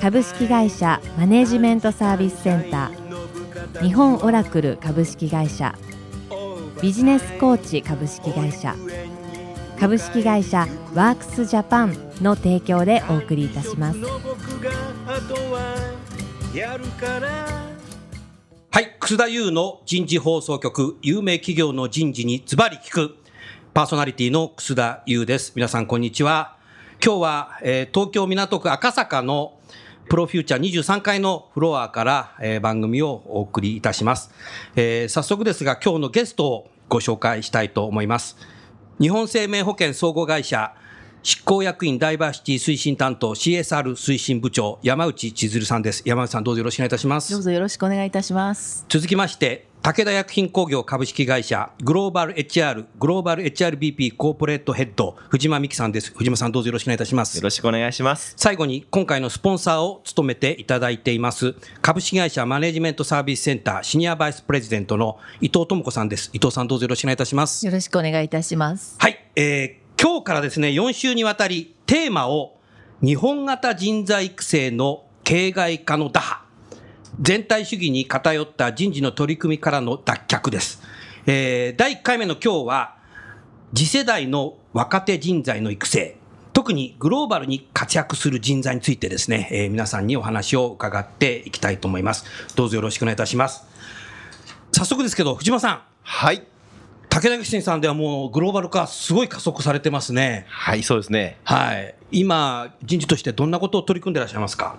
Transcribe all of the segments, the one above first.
株式会社マネジメントサービスセンター。日本オラクル株式会社。ビジネスコーチ株式会社。株式会社ワークスジャパンの提供でお送りいたします。はい、楠田優の人事放送局、有名企業の人事にズバリ聞く、パーソナリティの楠田優です。皆さん、こんにちは。今日は、えー東京港区赤坂のプロフューチャー23階のフロアから、えー番組をお送りいたします。えー早速ですが、今日のゲストをご紹介したいと思います。日本生命保険総合会社執行役員ダイバーシティ推進担当 CSR 推進部長山内千鶴さんです。山内さんどうぞよろしくお願いいたしますどう。ぞよろしくお願いいたします。続きまして、武田薬品工業株式会社グローバル HR グローバル HRBP コーポレートヘッド藤間美希さんです。藤間さんどうぞよろしくお願いいたしますよ。ろしくお願いします。最後に今回のスポンサーを務めていただいています株式会社マネジメントサービスセンターシニアバイスプレジデントの伊藤智子さんです。伊藤さんどうぞよろしくお願いいたします。よろしくお願いいたします。はい、えー今日からですね、4週にわたりテーマを日本型人材育成の形骸化の打破。全体主義に偏った人事の取り組みからの脱却です。えー第1回目の今日は、次世代の若手人材の育成、特にグローバルに活躍する人材についてですね、えー皆さんにお話を伺っていきたいと思います。どうぞよろしくお願いいたします。早速ですけど、藤間さん、はい。武田信さんではもうグローバル化すごい加速されてますね。はい、そうですね。はい。今、人事としてどんなことを取り組んでいらっしゃいますか？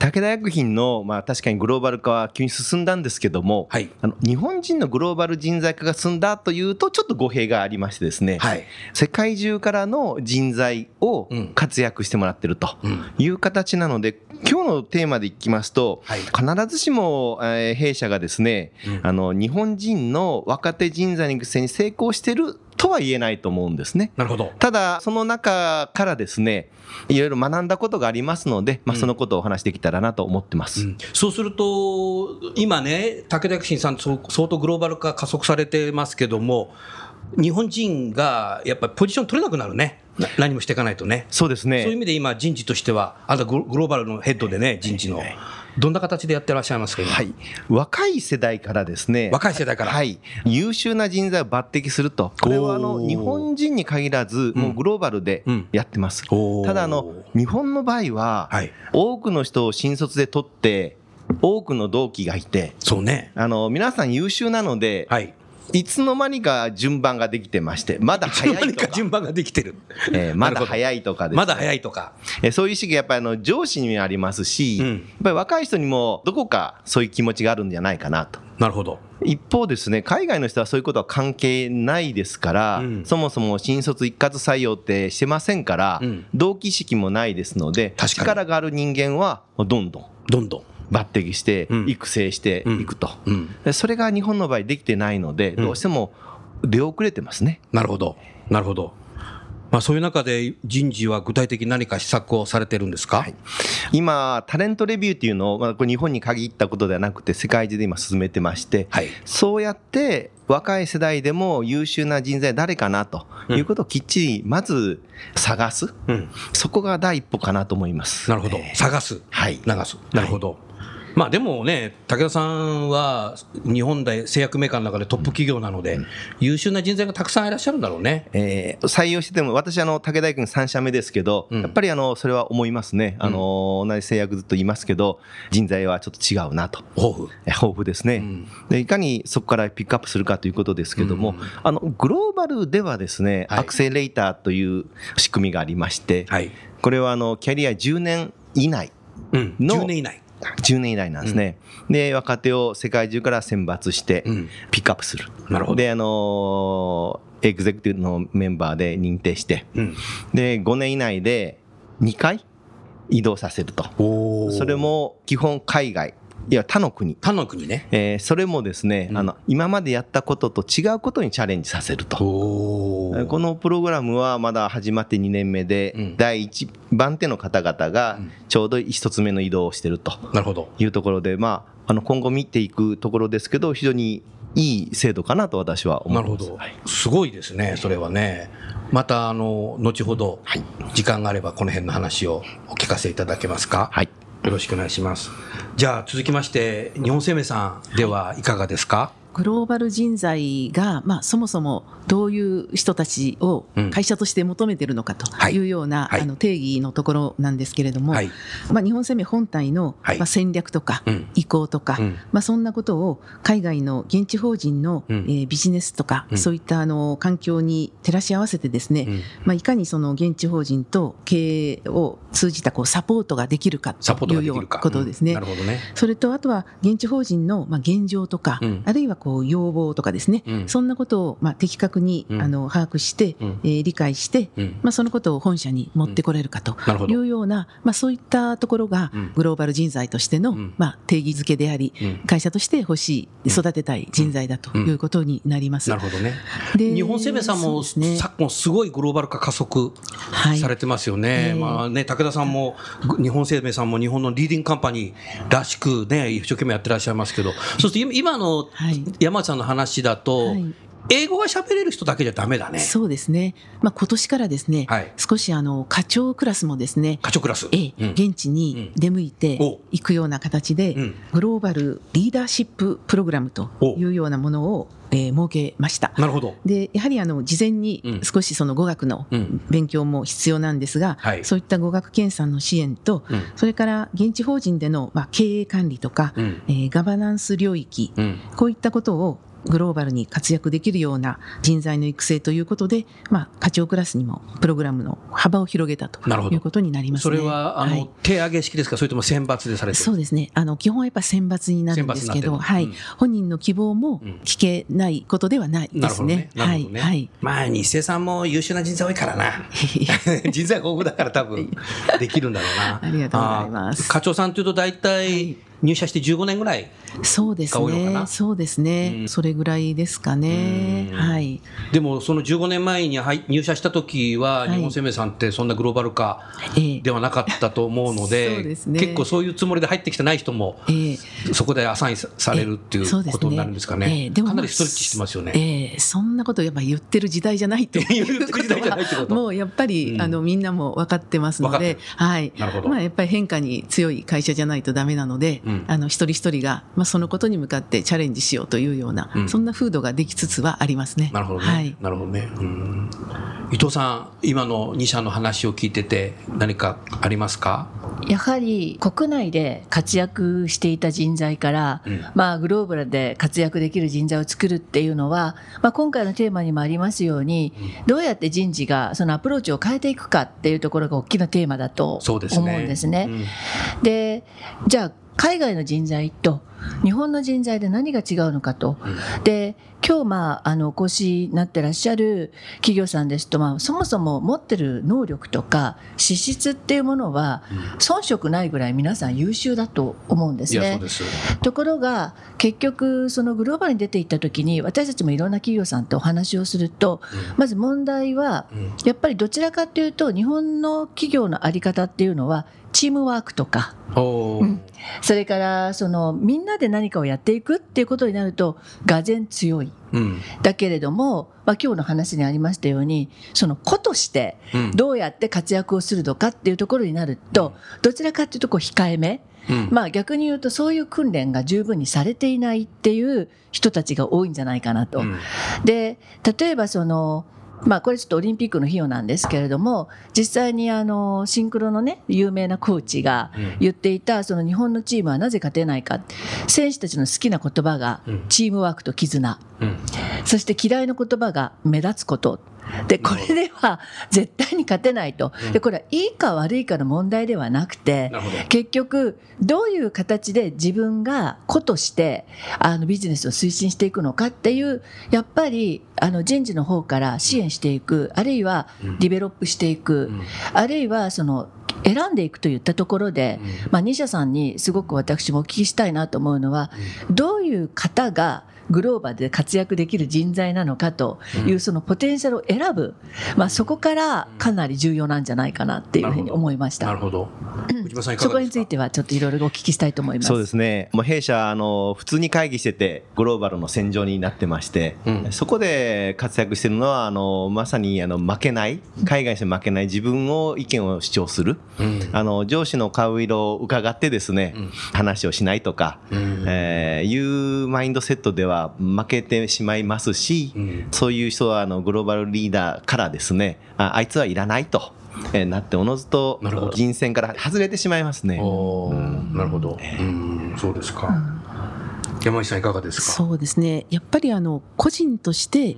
武田薬品の、まあ確かにグローバル化は急に進んだんですけども、はい。あの日本人のグローバル人材化が進んだというと、ちょっと語弊がありましてですね、はい。世界中からの人材をうん。活躍してもらってるとうん。いう形なので、今日のテーマでいきますと、はい必ずしも、えー弊社がですね、うんあの日本人の若手人材の育成に成功してるとは言えないと思うんですね。なるほど。ただ、その中からですね、いろいろ学んだことがありますので、まあ、うんそのことをお話しできたらなと思ってます。うんそうすると、今ね、武田信さん、相当グローバル化加速されてますけども、日本人がやっぱりポジション取れなくなるね。な何もしていかないとね。そうですそういう意ね。味で今、人事としては、あなたグローバルのヘッドでね、人事の。どんな形でやってらっしゃいますか、今？はい。若い世代からですね、若い世代から。はい。優秀な人材を抜擢すると。これはあの、日本人に限らず、もうグローバルでうんやってます。おーただあの、日本の場合は、はい。多くの人を新卒で取って、多くの同期がいて、そうね。あの、皆さん優秀なので、はい。いつの間にか順番ができてまして、まだ早い何とか、か順番ができてる。えーまだ早いとかですねまだ早いとか。えーそういう意識がやっぱりあの上司にもありますし、うんやっぱり若い人にもどこかそういう気持ちがあるんじゃないかなと。なるほど。一方ですね、海外の人はそういうことは関係ないですから、うんそもそも新卒一括採用ってしてませんから、うん同期意識もないですので、力がある人間はどんどんどんどん。抜擢してうん育成していくと、それが日本の場合できてないので、んどうしても出遅れてますね。なるほど。なるほど。まあそういう中で人事は具体的に何か施策をされてるんですか、はい今、タレントレビューっていうのを、まあ、これ日本に限ったことではなくて、世界中で今進めてまして、はい。そうやって若い世代でも優秀な人材誰かなということをきっちりまず探す、うん。そこが第一歩かなと思います。なるほど。探す。はい流す。なるほど。まあでもね、武田さんは日本で製薬メーカーの中でトップ企業なので、優秀な人材がたくさんいらっしゃるんだろうね。えー採用してても、私、あの武田君3社目ですけど、うんやっぱりあのそれは思いますね、あの同じ製薬ずっと言いますけど、人材はちょっと違うなと、豊富。え豊富ですね、うんで、いかにそこからピックアップするかということですけども、うんあのグローバルではですね、はいアクセレーターという仕組みがありまして、はい。これはあのキャリア10年以内。うん。の10年以内。10年以内なんですね、で若手を世界中から選抜してうん。ピックアップする、なるほど。であのーエグゼクティブのメンバーで認定して。うん。で5年以内で2回移動させると。それも基本海外いや他の国他の国ね。えーそれもですね、うんあの今までやったことと違うことにチャレンジさせると。このプログラムはまだ始まって2年目で、うん第1番手の方々がうんちょうど1つ目の移動をしてるとなるほど。いうところで、まあ、あの今後見ていくところですけど、非常にいい制度かなと私は思ます。ないるほどはい。すごいですね、それはね。また、あの、後ほど、時間があればこの辺の話をお聞かせいただけますか？はい。よろしくお願いします。じゃあ、続きまして、日本生命さんではいかがですか、グローバル人材が、まあ、そもそもどういう人たちをうん。会社として求めてるのかとはい。いうような、はい。あの定義のところなんですけれども、はい。まあ、日本生命本体の、はい。まあ、戦略とかうん。意向とか、うん。まあ、そんなことを海外の現地法人の、うん。えービジネスとか、うん。そういったあの環境に照らし合わせてですね、うん。まあ、いかにその現地法人と経営を通じたこうサポートができるかというような。ことですね。うん。なるほどね。それとあとは現地法人のまあ現状とか、うん。あるいはこう要望とかですね、うん。そんなことをまあ的確にうん。あの把握して、うん。えー理解して、うん。まあ、そのことを本社に持ってこれるかというような、まあ、そういったところがうん。グローバル人材としての、うん。まあ、定義づけであり、うん。会社として欲しい、育てたい人材だということになります。なるほどね。で日本生命さんも、ね。昨今すごいグローバル化加速はい。されてますよね。ええ。まあね、武田さんも、日本生命さんも日本のリーディングカンパニーらしくね、一生懸命やってらっしゃいますけど、そして今今のはい山内さんの話だと、英語が喋れる人だけじゃダメだね。そうですね、まあ、今年からですね、はい。少しあの課長クラスもですね課長クラス？ええうん。現地に出向いてお。いくような形で、うん。グローバルリーダーシッププログラムというようなものを、えー設けました。なるほど。でやはりあの事前うん。に少しその語学のうん。勉強も必要なんですが、はい。そういった語学研鑽の支援と、うん。それから現地法人での、まあ、経営管理とか、うん。えーガバナンス領域、うん。こういったことをグローバルに活躍できるような人材の育成ということで、まあ、課長クラスにもプログラムの幅を広げたということになりますね。それは、あの、はい。手上げ式ですか？それとも選抜でされてる？そうですね。あの基本はやっぱ選抜になるんですけど、はい、うん。本人の希望もうん。聞けないことではないですね。はい、はい。まあ、日生さんも優秀な人材多いからな。人材豊富だから多分できるんだろうな。ありがとうございます。課長さんというと大体入社して15年ぐらい。そうですね。そうですね、うん。それぐらいですかね。うん。はい。でもその15年前に入入社した時ははい。日本生命さんってそんなグローバル化ええ。ではなかったと思うので、そうですね。結構そういうつもりで入ってきてない人もええ。そこでアサインさされるっていうことになるんですかえね。えでもかなりストレッチしてますよね。ええ。そんなことやっぱ言ってる時代じゃないと 言っていうこと。もうやっぱり、うん。あのみんなも分かってますので。はい。なるほど。まあやっぱり変化に強い会社じゃないとダメなので、うんあの一人一人がまあそのことに向かってチャレンジしようというような、うんそんな風土ができつつはありますね。なるほどね。はい。なるほどね。うん伊藤さん、今の2社の話を聞いてて何かありますか？やはり国内で活躍していた人材から、うんまあ、グローバルで活躍できる人材を作るっていうのは、まあ、今回のテーマにもありますように、どうやって人事がそのアプローチを変えていくかっていうところが大きなテーマだと思そうですね。うんですね。うんでじゃあ海外の人材と日本の人材で何が違うのかと。で今日まああのお越しになってらっしゃる企業さんですと、まあ、そもそも持ってる能力とか資質っていうものは遜色ないぐらい皆さん優秀だと思うんですね。です。ところが結局そのグローバルに出ていった時に私たちもいろんな企業さんとお話をするとまず問題はうん。やっぱりどちらかというと日本の企業の在り方っていうのはチームワークとか。うん。それからそのみんなで何かをやっていくっていうことになるとがぜ強い。うん。だけれども、まあ、今日の話にありましたようにその個としてうん。どうやって活躍をするのかっていうところになるとどちらかというとこう控えめ、うん。まあ、逆に言うとそういう訓練が十分にされていないっていう人たちが多いんじゃないかなと。うん。で例えばそのまあこれちょっとオリンピックの費用なんですけれども実際にあのシンクロのね有名なコーチがうん。言っていたその日本のチームはなぜ勝てないか。選手たちの好きな言葉がうん。チームワークと絆。うん。そして嫌いな言葉が目立つこと。で、これでは絶対に勝てないと。で、これはいいか悪いかの問題ではなくて結局、どういう形で自分が個として、あの、ビジネスを推進していくのかっていう、やっぱり、あの、人事の方から支援していく、あるいはうん。ディベロップしていく、うん。あるいは、その、選んでいくといったところで、まあ、西社さんにすごく私もお聞きしたいなと思うのは、どういう方がグローバルで活躍できる人材なのかというそのポテンシャルを選ぶ、まあ、そこからかなり重要なんじゃないかなっていうふうに思いました。なるほど。そこについてはちょっといろいろお聞きしたいと思います。そうですね。もう弊社、あの、普通に会議してて、グローバルの戦場になってまして、うんそこで活躍してるのは、あの、まさに、あの、負けない、海外にして負けない自分を、意見を主張する。うんあの、上司の顔色を伺ってですね、うん話をしないとか、うんえーいうマインドセットでは負けてしまいますし、うんそういう人は、あの、グローバルリーダーからですね、ああいつはいらないと。えーなっておのずとなるほど人選から外れてしまいますね。おーなるほど。うん、そうですか。山井さんいかがですか？そうですねやっぱりあの個人として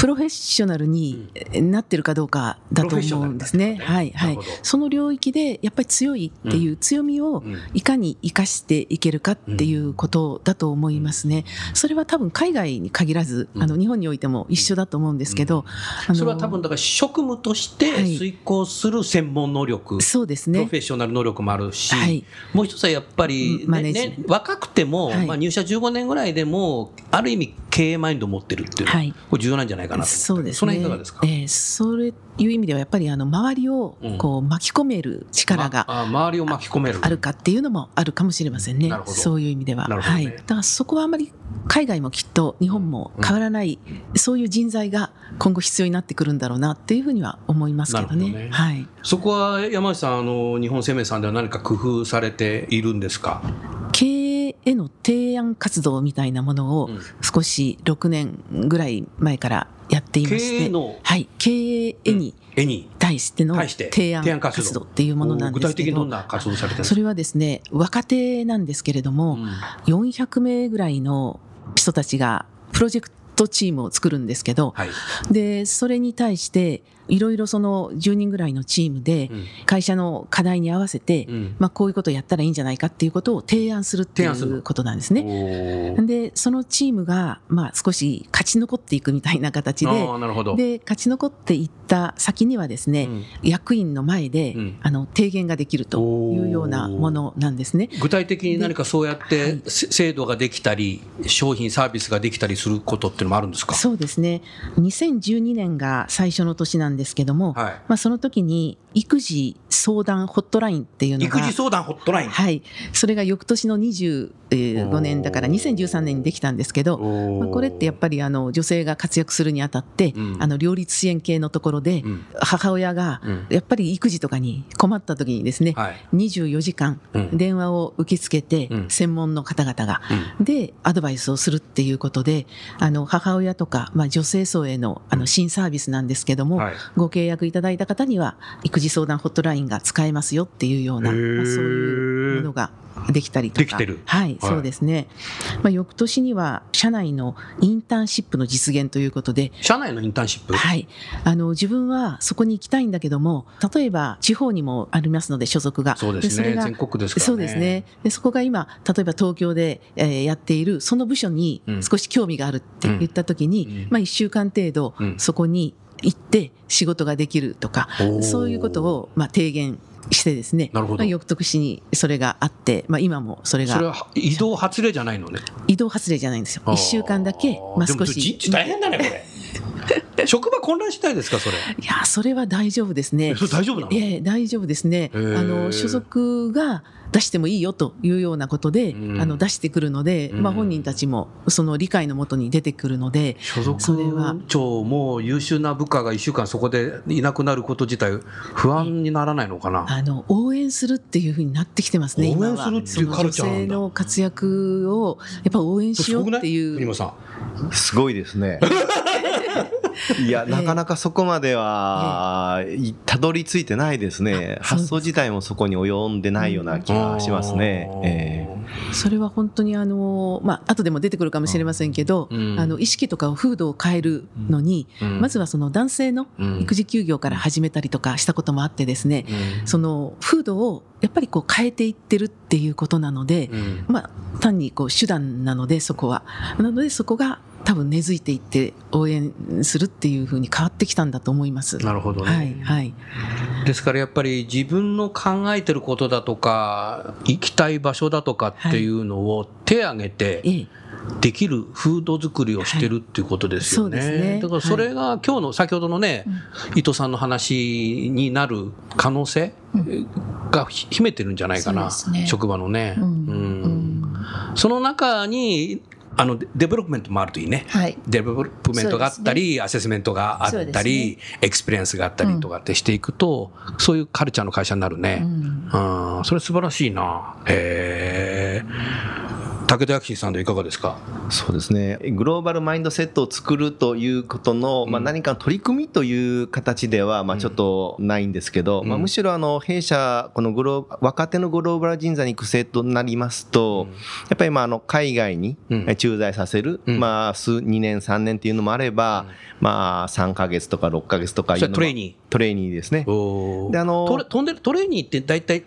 プロフェッショナルになってるかどうかだと思うんですね。ね。はいはい。その領域でやっぱり強いっていう強みをうんいかに生かしていけるかっていうことだと思いますね。それは多分海外に限らず、あの日本においても一緒だと思うんですけど、あのそれは多分だから職務としてはい遂行する専門能力、そうですね。プロフェ。ッショナル能力もあるし、はい。もう一つはやっぱり、ねね若くても、はい。まあ、入社15年ぐらいでもある意味経営マインドを持ってるっていうのは、はい。これ重要なんじゃないかなそうですね。その辺いかがですか、えーそういう意味ではやっぱりあの周りをこう巻き込める力がまあ周りを巻き込めるあるかっていうのもあるかもしれませんね。そういう意味では。ねはい。だからそこはあまり海外もきっと日本も変わらない、そういう人材が今後必要になってくるんだろうなっていうふうには思いますけどね。ねはい。そこは山内さんあの日本生命さんでは何か工夫されているんですか？への提案活動みたいなものをうん。少し6年ぐらい前からやっていまして、経営のはい、経営へに絵に。対しての提案活動っていうものなんですけど具体的にどんな活動されてるんですそかれはですね若手なんですけれども、うん。400名ぐらいの人たちがプロジェクトチームを作るんですけど、はい。でそれに対していろいろその10人ぐらいのチームでうん。会社の課題に合わせて、うん。まあ、こういうことをやったらいいんじゃないかっていうことを提案するっていうことなんですね。でそのチームが、まあ、少し勝ち残っていくみたいな形でで勝ち残っていった先にはですね、うん。役員の前で、うん。あの提言ができるというようなものなんですね。具体的に何かそうやっはて制度ができたり商品サービスができたりすることっていうのもあるんですか？そうですね。2012年が最初の年なんですけども、はい。まあ、その時に育児相談ホットラインっていうのが育児相談ホットライン？はい、それが翌年の25年だから2013年にできたんですけど、まあ、これってやっぱりあの女性が活躍するにあたって、うん。あの両立支援系のところで、うん。母親がうん。やっぱり育児とかに困った時にですね、はい。24時間うん。電話を受け付けて、うん。専門の方々が、うん。でアドバイスをするっていうことであの母親とか、まあ、女性層へのあの新サービスなんですけども、はいご契約いただいた方には育児相談ホットラインが使えますよっていうような、まあ、そういうものができたりとか。できてる。はい、はい。そうですね、まあ、翌年には社内のインターンシップの実現ということで社内のインターンシップ？はい、あの自分はそこに行きたいんだけども例えば地方にもありますので所属が。そうですね。全国ですからね。そうですね。でそこが今例えば東京で、えーやっているその部署にうん。少し興味があるって言った時に、うん。まあ、1週間程度うん。そこに行って仕事ができるとか、そういうことを、まあ、提言してですねなるほど。まあ、翌年にそれがあって、まあ、今もそれそれがは移動発令じゃないのね。移動発令じゃないんですよ。1週間だけ、まあ、少し。人事大変だねこれ。職場混乱しないですかそれ。いやそれは大丈夫ですね。えそれ大丈夫なの？ええ大丈夫ですね。あの所属が出してもいいよというようなことで、うん。あの出してくるので、うん。まあ本人たちもその理解のもとに出てくるので、所属それは。長も優秀な部下が1週間そこでいなくなること自体不安にならないのかな？あの応援するっていうふうになってきてますね。応援今はするっていうカルチャーなんだ。その女性の活躍をやっぱ応援しようっていう。すごいですね。いや、なかなかそこまでは、いたどり着いてないですね。発想自体もそこに及んでないような気がしますね。ええ。それは本当にあのまあ後でも出てくるかもしれませんけど、うん。あの意識とかを風土を変えるのに、うん。まずはその男性のうん。育児休業から始めたりとかしたこともあってですね、うん。その風土をやっぱりこう変えていってるっていうことなので、うん。まあ単にこう手段なのでそこは。なのでそこが多分根付いていって応援するっていうふうに変わってきたんだと思います。なるほどね。はいはい。ですからやっぱり自分の考えてることだとか、行きたい場所だとかっていうのを手挙げて、ええ。できる風土作りをしてるっていうことですよね。はいそうですね。だからそれが今日の先ほどのね、伊藤さんの話になる可能性が秘めてるんじゃないかな、ね。職場のね。うん。うん。その中にあのデ development もあるといいね。はい development があったり、アセスメントがあったり、 experience があったりとかってしていくと、そういうカルチャーの会社になるね。うん、それ素晴らしいな。へえ。武田薬師さんでいかがですか？そうですね。グローバルマインドセットを作るということの、まあ、何かの取り組みという形では、まあ、ちょっとないんですけど、まあ、むしろあの弊社このグロー若手のグローバル人材育成となりますと、やっぱりまああの海外にうん。駐在させる、うん。まあ、数2年3年っていうのもあれば、まあ、3ヶ月とか6ヶ月とかいうトレーニトレーニーですね。おであのトレ飛んでるトレーニーって大体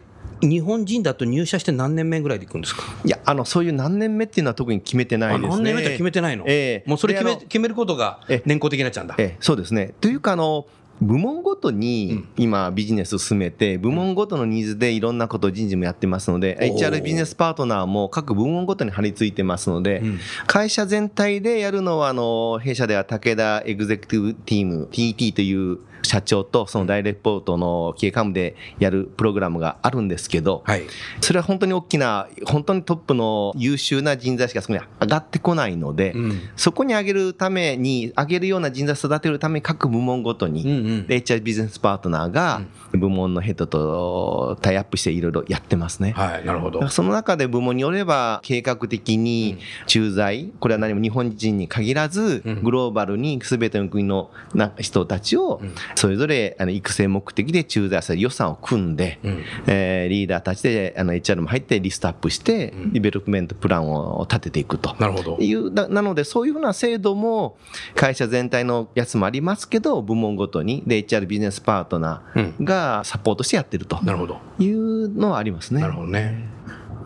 日本人だと入社して何年目ぐらいで行くんですか？いやあのそういう何年目っていうのは特に決めてないですね。あ何年目って決めてないの、ええ。もうそれ決め決めることがええ。年功的になっちゃうんだ。ええそうですね。というかあの部門ごとに今ビジネスを進めて部門ごとのニーズでいろんなことを人事もやってますので HR ビジネスパートナーも各部門ごとに張り付いてますのでうん。会社全体でやるのはあの弊社では武田エグゼクティブティーム TT という社長とその大レポートの経営幹部でやるプログラムがあるんですけどはい。それは本当に大きな本当にトップの優秀な人材しかそこに上がってこないので、うんそこに上げるために上げるような人材を育てるために各部門ごとに、うんうんで HR ビジネスパートナーが部門のヘッドとタイアップしていろいろやってますね。はい、なるほど。その中で部門によれば計画的に駐在、これは何も日本人に限らずうんグローバルに全ての国のな人たちをうんそれぞれあの育成目的で駐在させる予算を組んで、うんえーリーダーたちであの HR も入ってリストアップしてん development plan を立てていくと。なるほど。いうななので、そういうふうな制度も会社全体のやつもありますけど、部門ごとにで HR ビジネスパートナーがサポートしてやってるとなるほど。いうのはありますね。なるほどね。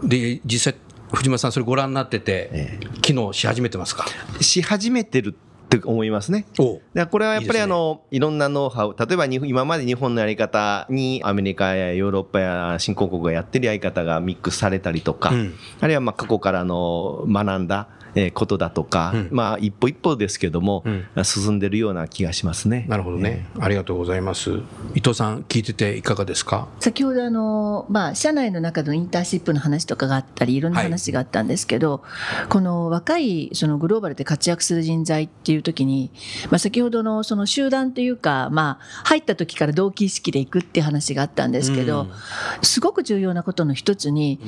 で、実際、藤間さん、それご覧になってて、え機能し始めてますか？し始めてるって思いますね。これはやっぱりあのいろんなノウハウ、例えば今まで日本のやり方にアメリカやヨーロッパや新興国がやってるやり方がミックスされたりとか、うん。あるいはまあ過去からの学んだえーことだとか、うん。まあ一歩一歩ですけども、う進んでるような気がしますね。なるほどね。ありがとうございます。伊藤さん、聞いてていかがですか？先ほどあの、まあ、社内の中のインターンシップの話とかがあったりいろんな話があったんですけど、この若いそのグローバルで活躍する人材っていう時に、まあ、先ほどのその集団というか、まあ、入った時から同期意識で行くっていう話があったんですけど、うん。すごく重要なことの一つに、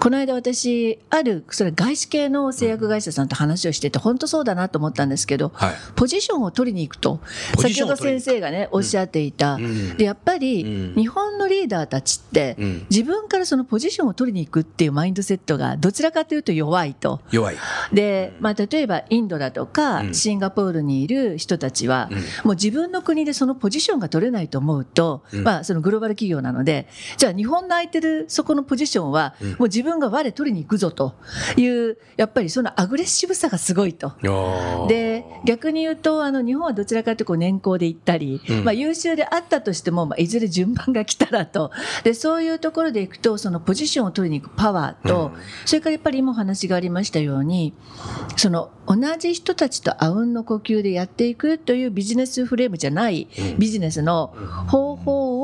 この間私あるそれ外資系の製薬会社さんと話をしてて本当そうだなと思ったんですけど、はい。ポジションを取りに行くと先ほど先生がねおっしゃっていた、うんでやっぱりうん。日本のリーダーたちってうん。自分からそのポジションを取りに行くっていうマインドセットがどちらかというと弱いと。弱い。で、まあ、例えばインドだとかうん。シンガポールにいる人たちはうん。もう自分の国でそのポジションが取れないと思うと、うん。まあ、そのグローバル企業なのでじゃあ日本の空いてるそこのポジションはうん。もう自分が我取りに行くぞというやっぱりそのアグレッシブさがすごいと。で逆に言うとあの日本はどちらかというと年功で行ったり、うん。まあ、優秀であったとしても、まあ、いずれ順番が来たらと。でそういうところでいくとそのポジションを取りに行くパワーと、うん。それからやっぱり今お話がありましたようにその同じ人たちとあうんの呼吸でやっていくというビジネスフレームじゃないうん。ビジネスの方法を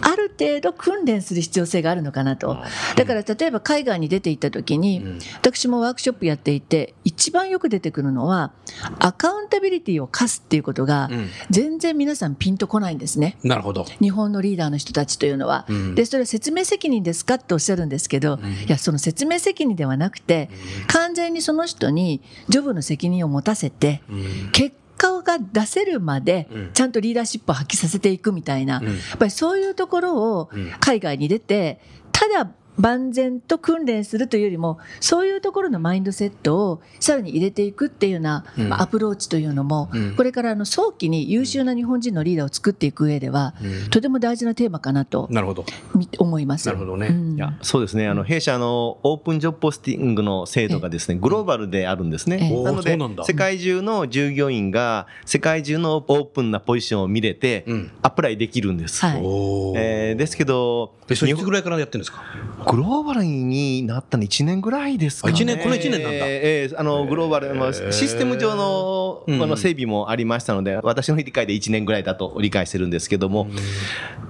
ある程度訓練する必要性があるのかなと。だから例えば海外に出て行った時に、うん私もワークショップやっていて一番よく出てくるのはアカウンタビリティを課すっていうことがうん全然皆さんピンとこないんですね。なるほど。日本のリーダーの人たちというのは。うんでそれは説明責任ですかっておっしゃるんですけど、んいやその説明責任ではなくて、完全にその人にジョブの責任を持たせて、うん結果が出せるまでうん。ちゃんとリーダーシップを発揮させていくみたいな、うん。やっぱりそういうところをうん。海外に出てただ万全と訓練するというよりもそういうところのマインドセットをさらに入れていくっていうような、うん。まあアプローチというのも、うん。これからあの早期に優秀な日本人のリーダーを作っていく上では、うん。とても大事なテーマかなとなるほど。み思います。なるほどね。うん。いやそうですね。あの弊社のオープンジョブポスティングの制度がですねグローバルであるんですね。ええ。なので世界中の従業員が世界中のオープンなポジションを見れてうん。アプライできるんです。えーですけどえそれい日本つぐらいからやってるんですか？グローバルになったの1年ぐらいですかね。あ一年この一年なんだ。えーえーあのグローバル、まあシステム上の,、うん。あの整備もありましたので私の理解で1年ぐらいだと理解してるんですけども、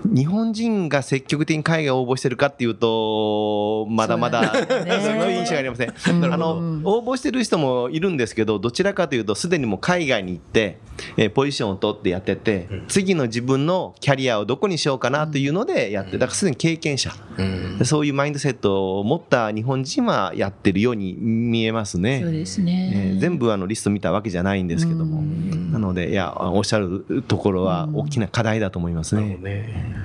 日本人が積極的に海外応募してるかっていうとまだまだそ印象がありません。うん。あの応募してる人もいるんですけどどちらかというとすでにもう海外に行って、えーポジションを取ってやってて、次の自分のキャリアをどこにしようかなというのでやって、だからすでに経験者、うん。そういうマインドセットを持った日本人はやってるように見えますね。そうですえねー。全部あのリスト見たわけじゃないんですけども、なのでいやおっしゃるところは大きな課題だと思いますねなるほ。どね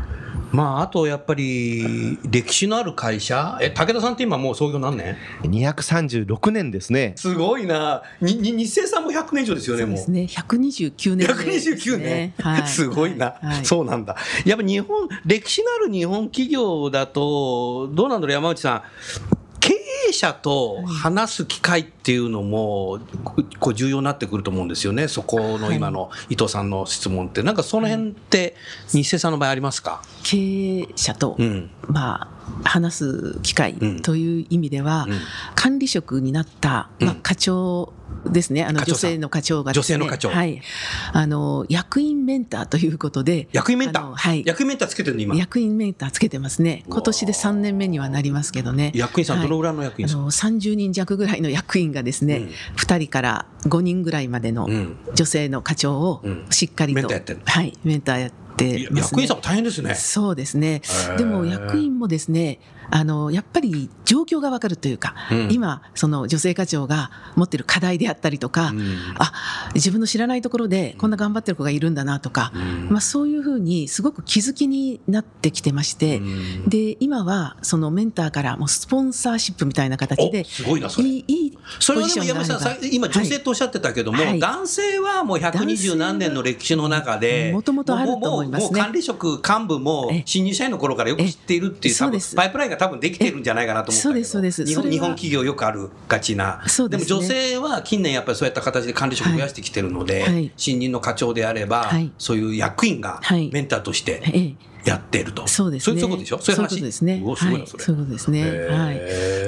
まああとやっぱり歴史のある会社。え武田さんって今もう創業何年？236年ですね。すごいな。にに日清さんも100年以上ですよねもう。そうですね。129年目ですね。129年、はい。すごいな、はい。そうなんだ。やっぱ日本歴史のある日本企業だとどうなんだろう山内さん。経営者と話す機会っていうのもここう重要になってくると思うんですよね。そこの今の伊藤さんの質問って。なんかその辺って日清さんの場合ありますか、経営者と、うん。まあ話す機会うんという意味では、うん。管理職になった、まあうん課長ですね。あの女性の課長がね、女性の課長。はい。あの役員メンターということで、役員メンター、はい。役員メンターつけてるの今？役員メンターつけてますね。今年で3年目にはなりますけどね。役員さんはい。どのぐらいの役員さん、あの30人弱ぐらいの役員がですね、うん。2人から5人ぐらいまでのうん。女性の課長をうんしっかりと、メンターやってるはい、メンターやってます、ね。役員さんも大変ですねそうですね。でも役員もですね、あの、やっぱり状況がわかるというか、うん。今、その女性課長が持ってる課題であったりとか、うん。あ、自分の知らないところでこんな頑張ってる子がいるんだなとか、うん。まあそういうふうにすごく気づきになってきてまして、うん。で、今はそのメンターからもうスポンサーシップみたいな形おですごいなそれ。いい、それポはでも山下さんさ今女性とおっしゃってたけども、はい。男性はもう120何年の歴史の中でもともとあると思いますね。もう管理職幹部もえ新入社員の頃からよく知っているっていう多分えそうです。パイプラインが多分できてるんじゃないかなと思ったけど。そうですそうです。日本企業よくあるがちなでも女性は近年やっぱりそういった形で管理職増やしてきてるので、新任の課長であれば、はい。そういう役員がはい。メンターとしてええやっていると、そうですね。そういうことでしょ？そういう話？そういうことですね。すごいなはい。それ、そういうことですね。はい。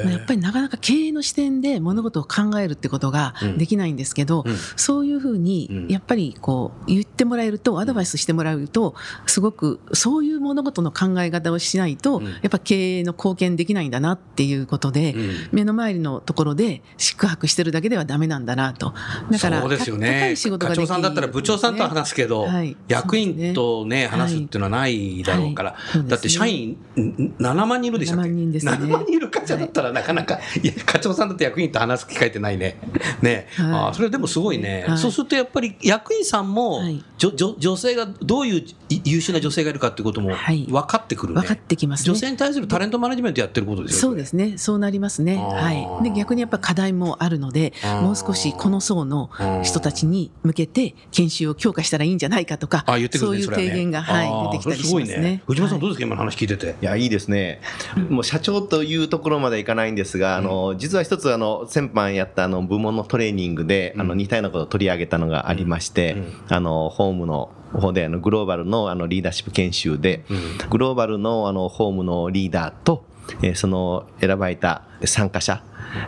まあやっぱりなかなか経営の視点で物事を考えるってことがうん。できないんですけど、うん。そういうふううん。に、やっぱりこう、言ってもらえると、アドバイスしてもらうと、すごく、そういう物事の考え方をしないと、うん。やっぱ経営の貢献できないんだなっていうことで、うん。目の前のところで宿泊してるだけではダメなんだなと。だから、そうですよね。い仕事が課できる。長さんだったら部長さんとは話すけど、はい。役員とね話すっていうのはないだろうから、はい。ね。だって社員ん7万人いるでしたっけ？7万人ですね。7万人いる会社だったらなかなか、い、や課長さんだって役員と話す機会ってないね。ね、はい。あーそれでもすごいね、はい。そうするとやっぱり役員さんも、はい。じょじょ女性がどういうい優秀な女性がいるかっていうこともはい。分かってくるね。分かってきますね。女性に対するタレントマネジメントやってることですよそうですね。そうなりますね。はい。で、逆にやっぱ課題もあるのでもう少しこの層の人たちに向けて研修を強化したらいいんじゃないかとか、あ言ってくるねそういう提言が、あはい、ー出てきたりしそれすごね。藤本さんどうはいですか、今の話聞いてて。いやいいですね、もう社長というところまでいかないんですが、あの実は一つあの先般やったあの部門のトレーニングで、あの似たようなことを取り上げたのがありまして、あのホームの方であのグローバルのあのリーダーシップ研修で、グローバルのあのホームのリーダーと、えーその選ばれた参加者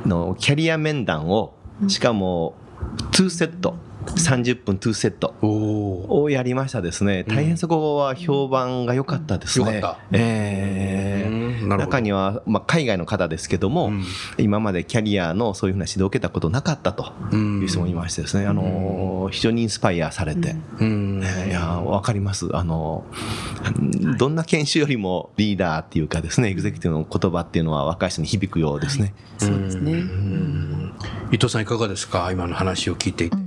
のキャリア面談をしかも2セット30分2セットをやりましたですね。大変そこは評判が良かったですね。中には、まあ、海外の方ですけども、うん。今までキャリアのそういうふうな指導を受けたことなかったという人もいましてですね、あの非常にインスパイアされて、うん。えーいやわかります。あのどんな研修よりもリーダーっていうかですねエグゼクティブの言葉っていうのは若い人に響くようですね。そうですね。伊藤さんいかがですか？今の話を聞いていて。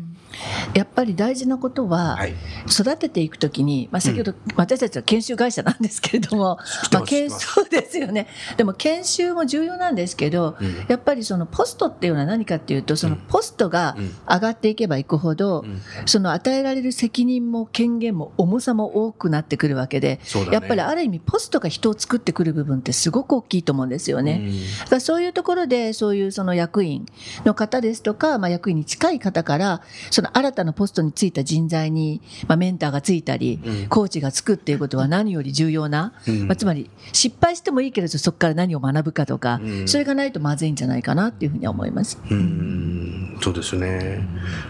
やっぱり大事なことは、はい。育てていくときに、まあ、先ほど、私たちは研修会社なんですけれども、てまあ、研修ですよね。でも研修も重要なんですけど、うん。やっぱりそのポストっていうのは何かっていうと、そのポストがうん。上がっていけばいくほど、ん。その与えられる責任も権限も重さも多くなってくるわけで、やっぱりある意味ポストが人を作ってくる部分ってすごく大きいと思うんですよね。うん。だからそういうところで、そういうその役員の方ですとか、まあ、役員に近い方から、その新たなポストに就いた人材に、まあ、メンターがついたり、うんコーチがつくっていうことは何より重要な、うんまあ、つまり失敗してもいいけれど、そこから何を学ぶかとか、うんそれがないとまずいんじゃないかなっていうふうには思います。うんそうですね。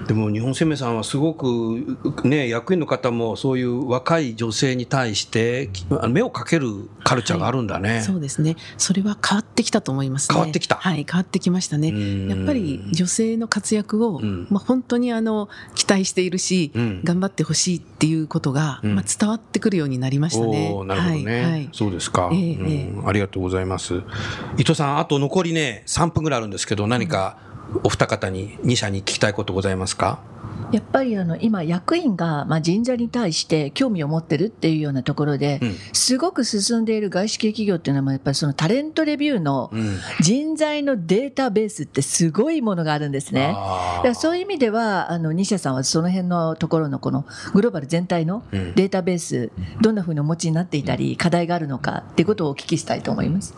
でも日本生命さんはすごくね役員の方もそういう若い女性に対してき目をかけるカルチャーがあるんだね。そうですね。それは変わってきたと思いますね。変わってきた。はい、変わってきましたね。うん。やっぱり女性の活躍を、うん。まあ本当にあの期待しているし、うん。頑張ってほしいっていうことが、うん。まあ伝わってくるようになりましたね。なるほどね、はい、はい。そうですか、ええうん。ありがとうございます。伊藤さんあと残りね3分ぐらいあるんですけど何かお二方に2社に聞きたいことございますか？やっぱりあの今、役員がまあ人材に対して興味を持ってるっていうようなところで、うん。すごく進んでいる外資系企業っていうのは、やっぱりそのタレントレビューのうん。人材のデータベースってすごいものがあるんですね。だからそういう意味では、あの、西社さんはその辺のところのこのグローバル全体のうん。データベース、どんなふうにお持ちになっていたり、課題があるのかっていうことをお聞きしたいと思います。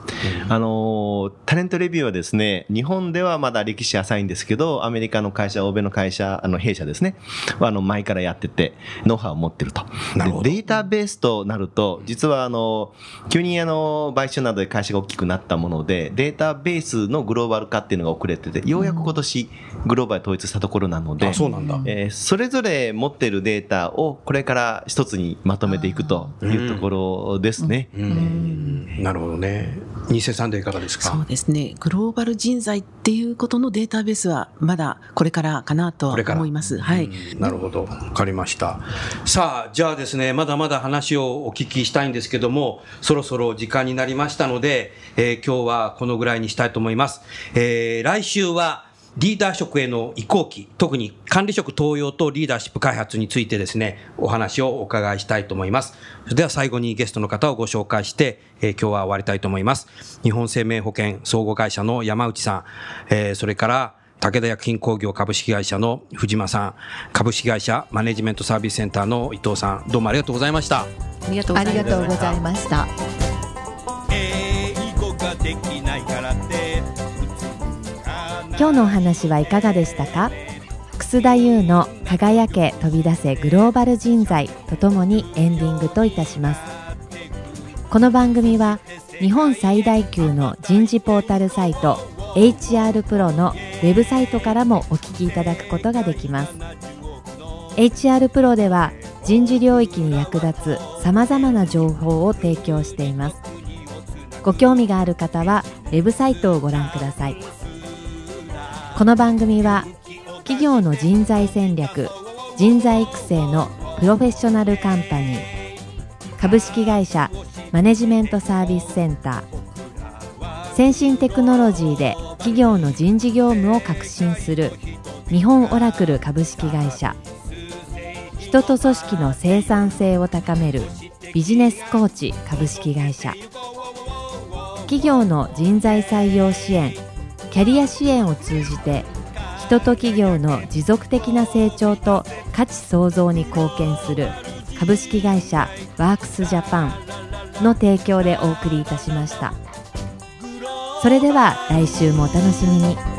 あのタレントレビューはですね日本ではまだ歴史浅いんですけどアメリカの会社欧米の会社あの弊社ですね。はあの前からやっててノウハウを持ってると。なるほど。でデータベースとなると実はあの急にあの買収などで会社が大きくなったものでデータベースのグローバル化っていうのが遅れててようやく今年グローバル統一したところなのであそうなんだ、えーそれぞれ持ってるデータをこれから一つにまとめていくというところですね。うん。なるほどね。二世さんでいかがですか？そうですね。グローバル人材っていうことのデータベースはまだこれからかなと思います。はい。なるほど。わかりました。さあ、じゃあですね、まだまだ話をお聞きしたいんですけども、そろそろ時間になりましたので、えー今日はこのぐらいにしたいと思います。えー来週は、リーダー職への移行期、特に管理職登用とリーダーシップ開発についてですね、お話をお伺いしたいと思います。それでは最後にゲストの方をご紹介して、えー今日は終わりたいと思います。日本生命保険総合会社の山内さん、えーそれから武田薬品工業株式会社の藤間さん、株式会社マネジメントサービスセンターの伊藤さん、どうもありがとうございました。ありがとうごあざいました。英語ができないからって今日のお話はいかがでしたか？楠田優の輝け飛び出せグローバル人材とともにエンディングといたしますこの番組は日本最大級の人事ポータルサイト HR プロのウェブサイトからもお聞きいただくことができます。HR プロでは人事領域に役立つさまざまな情報を提供しています。ご興味がある方はウェブサイトをご覧ください。この番組は企業の人材戦略人材育成のプロフェッショナルカンパニー株式会社マネジメントサービスセンター先進テクノロジーで企業の人事業務を革新する日本オラクル株式会社。人と組織の生産性を高めるビジネスコーチ株式会社。企業の人材採用支援キャリア支援を通じて人と企業の持続的な成長と価値創造に貢献する株式会社ワークスジャパンの提供でお送りいたしました。それでは来週もお楽しみに。